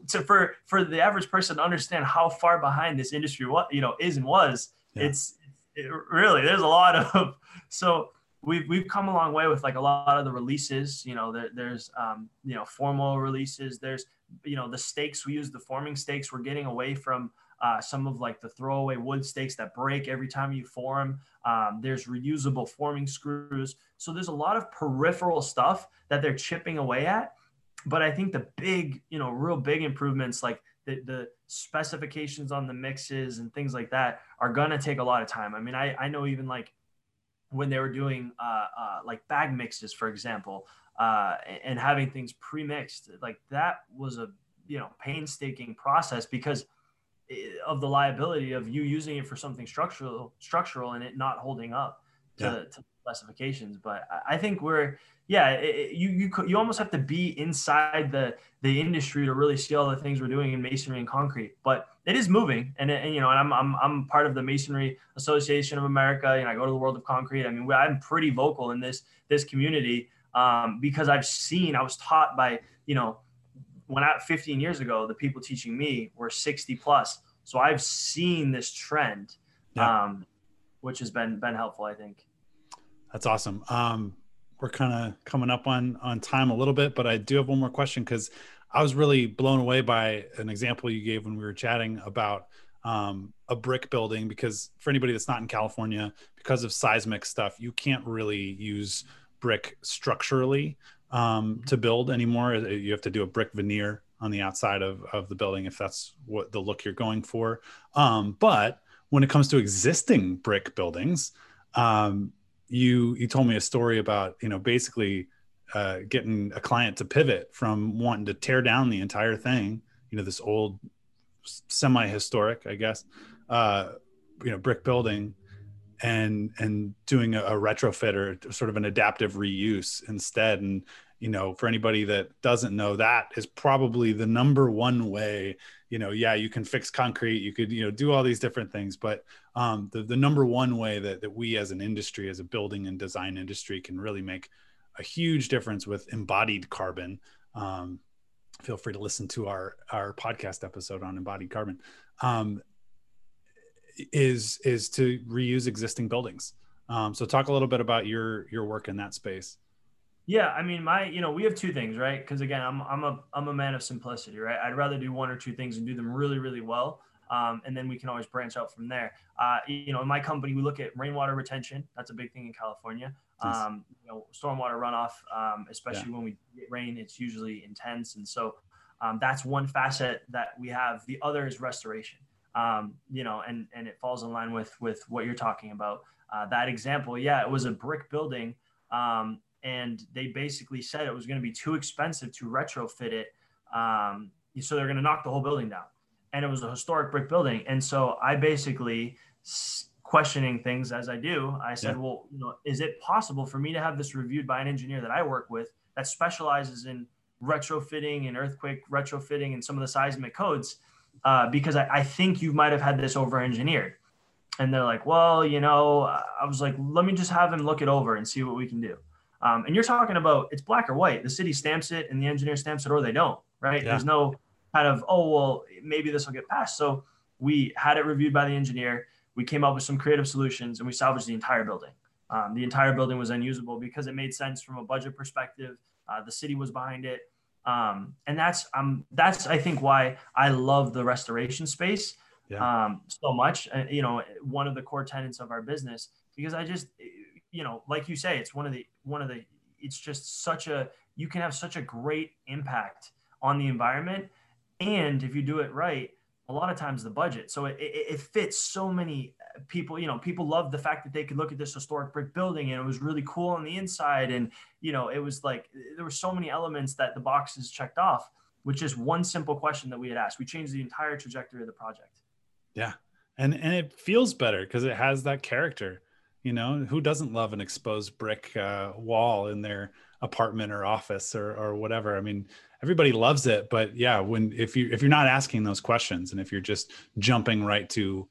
to, for for the average person to understand how far behind this industry what you know is and was yeah. it's it, really there's a lot of so we've we've come a long way with like a lot of the releases you know there, there's um you know formal releases there's you know the stakes we use the forming stakes we're getting away from uh, some of like the throwaway wood stakes that break every time you form. Um, there's reusable forming screws. So there's a lot of peripheral stuff that they're chipping away at. But I think the big, you know, real big improvements like the, the specifications on the mixes and things like that are going to take a lot of time. I mean, I, I know even like when they were doing uh, uh, like bag mixes, for example, uh, and having things pre-mixed, like that was a, you know, painstaking process because – of the liability of you using it for something structural structural and it not holding up to, yeah. to specifications. But i think we're yeah it, you you you almost have to be inside the the industry to really see all the things we're doing in masonry and concrete. But it is moving and, and you know and I'm, I'm i'm part of the masonry association of america and i go to the world of concrete. I mean i'm pretty vocal in this this community um, because i've seen i was taught by you know when I 15 years ago, the people teaching me were 60 plus. So I've seen this trend, yeah. um, which has been been helpful, I think. That's awesome. Um, we're kind of coming up on on time a little bit, but I do have one more question because I was really blown away by an example you gave when we were chatting about um, a brick building. Because for anybody that's not in California, because of seismic stuff, you can't really use brick structurally um, to build anymore. Uh, you have to do a brick veneer on the outside of, of the building if that's what the look you're going for. Um, but when it comes to existing brick buildings, um, you you told me a story about you know basically uh, getting a client to pivot from wanting to tear down the entire thing, you know, this old semi-historic, I guess, uh, you know, brick building and and doing a, a retrofit or sort of an adaptive reuse instead. And you know for anybody that doesn't know that is probably the number one way you know yeah you can fix concrete you could you know do all these different things. But um, the, the number one way that, that we as an industry as a building and design industry can really make a huge difference with embodied carbon um, feel free to listen to our our podcast episode on embodied carbon. Um, is is to reuse existing buildings. Um, so talk a little bit about your your work in that space. Yeah, I mean, my you know we have two things, right? Because again, I'm I'm a I'm a man of simplicity, right? I'd rather do one or two things and do them really really well, um, and then we can always branch out from there. Uh, you know, in my company, we look at rainwater retention. That's a big thing in California. Um, you know, stormwater runoff, um, especially yeah. when we get rain, it's usually intense, and so um, that's one facet that we have. The other is restoration um, you know, and and it falls in line with with what you're talking about. Uh, that example, yeah, it was a brick building, um, and they basically said it was going to be too expensive to retrofit it, um, so they're going to knock the whole building down. And it was a historic brick building, and so I basically questioning things as I do. I said, yeah. well, you know, is it possible for me to have this reviewed by an engineer that I work with that specializes in retrofitting and earthquake retrofitting and some of the seismic codes? Uh, because I, I think you might have had this over engineered. And they're like, well, you know, I was like, let me just have him look it over and see what we can do. Um, and you're talking about it's black or white. The city stamps it and the engineer stamps it or they don't, right? Yeah. There's no kind of, oh, well, maybe this will get passed. So we had it reviewed by the engineer. We came up with some creative solutions and we salvaged the entire building. Um, the entire building was unusable because it made sense from a budget perspective. Uh, the city was behind it um, and that's um that's I think why I love the restoration space yeah. um, so much. Uh, you know, one of the core tenets of our business because I just, you know, like you say, it's one of the one of the. It's just such a you can have such a great impact on the environment, and if you do it right, a lot of times the budget. So it, it, it, fits so many people. You know, people love the fact that they could look at this historic brick building and it was really cool on the inside. And, you know, it was like there were so many elements that the boxes checked off, which is one simple question that we had asked. We changed the entire trajectory of the project. Yeah. And and it feels better because it has that character. You know, who doesn't love an exposed brick uh, wall in their apartment or office or or whatever? I mean, everybody loves it, but yeah, when if you if you're not asking those questions and if you're just jumping right to,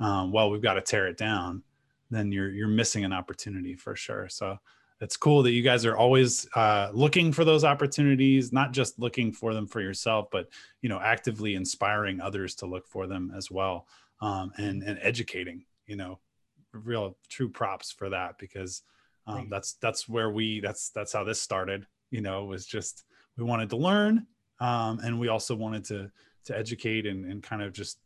um, well, we've got to tear it down, then you're you're missing an opportunity for sure. So it's cool that you guys are always uh, looking for those opportunities not just looking for them for yourself but you know actively inspiring others to look for them as well um, and and educating you know real true props for that because um, that's that's where we that's that's how this started you know was just we wanted to learn um, and we also wanted to to educate and, and kind of just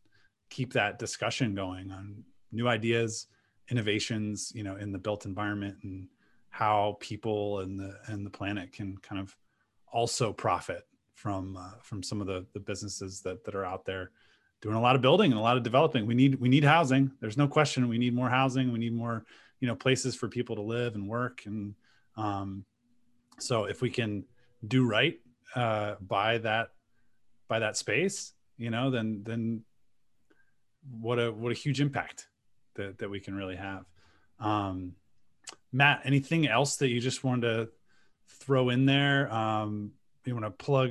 keep that discussion going on new ideas innovations you know in the built environment and how people and the and the planet can kind of also profit from uh, from some of the the businesses that that are out there doing a lot of building and a lot of developing. We need we need housing. There's no question. We need more housing. We need more you know places for people to live and work. And um, so if we can do right uh, by that by that space, you know, then then what a what a huge impact that that we can really have. Um, Matt, anything else that you just wanted to throw in there? Um, you want to plug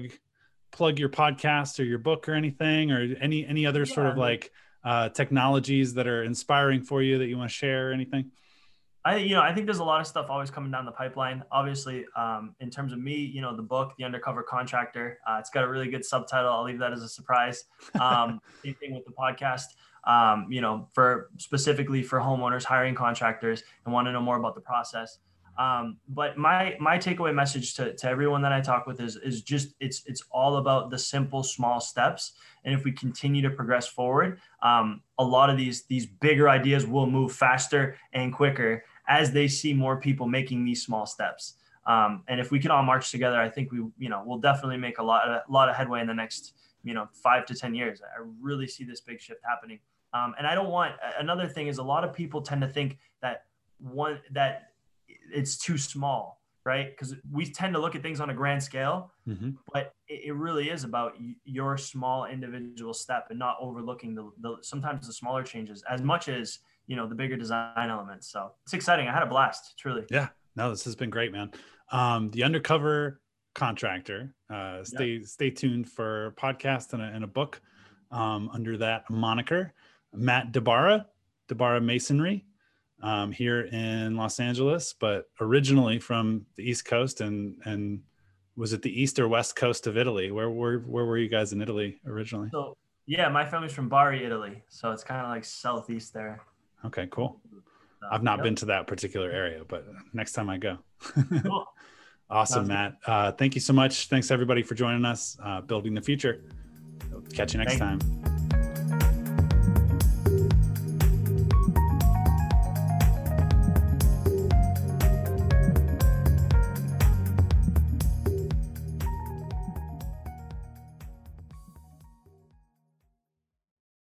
plug your podcast or your book or anything, or any any other yeah. sort of like uh, technologies that are inspiring for you that you want to share? Or anything? I, you know, I think there's a lot of stuff always coming down the pipeline. Obviously, um, in terms of me, you know, the book, The Undercover Contractor, uh, it's got a really good subtitle. I'll leave that as a surprise. Um, same thing with the podcast um, you know, for specifically for homeowners hiring contractors and want to know more about the process. Um, but my my takeaway message to, to everyone that I talk with is is just it's it's all about the simple small steps. And if we continue to progress forward, um, a lot of these these bigger ideas will move faster and quicker as they see more people making these small steps. Um, and if we can all march together, I think we you know we'll definitely make a lot of, a lot of headway in the next you know five to ten years. I really see this big shift happening. Um, and I don't want another thing is a lot of people tend to think that one that it's too small, right? Because we tend to look at things on a grand scale, mm-hmm. but it, it, really is about your small individual step and not overlooking the, the sometimes the smaller changes as much as you know the bigger design elements. So it's exciting. I had a blast, truly. Yeah, no, this has been great, man. Um, the undercover contractor. Uh, stay yeah. stay tuned for podcast and a, and a book um, under that moniker. Matt DiBara, DiBara Masonry, um, here in Los Angeles, but originally from the East Coast and and was it the east or west coast of Italy? Where were where were you guys in Italy originally? So yeah, my family's from Bari, Italy, so it's kind of like southeast there. Okay, cool. I've not yep. been to that particular area, but next time I go. cool. Awesome, Matt. Uh, thank you so much. Thanks everybody for joining us. Uh, building the future. Catch you next Thank time.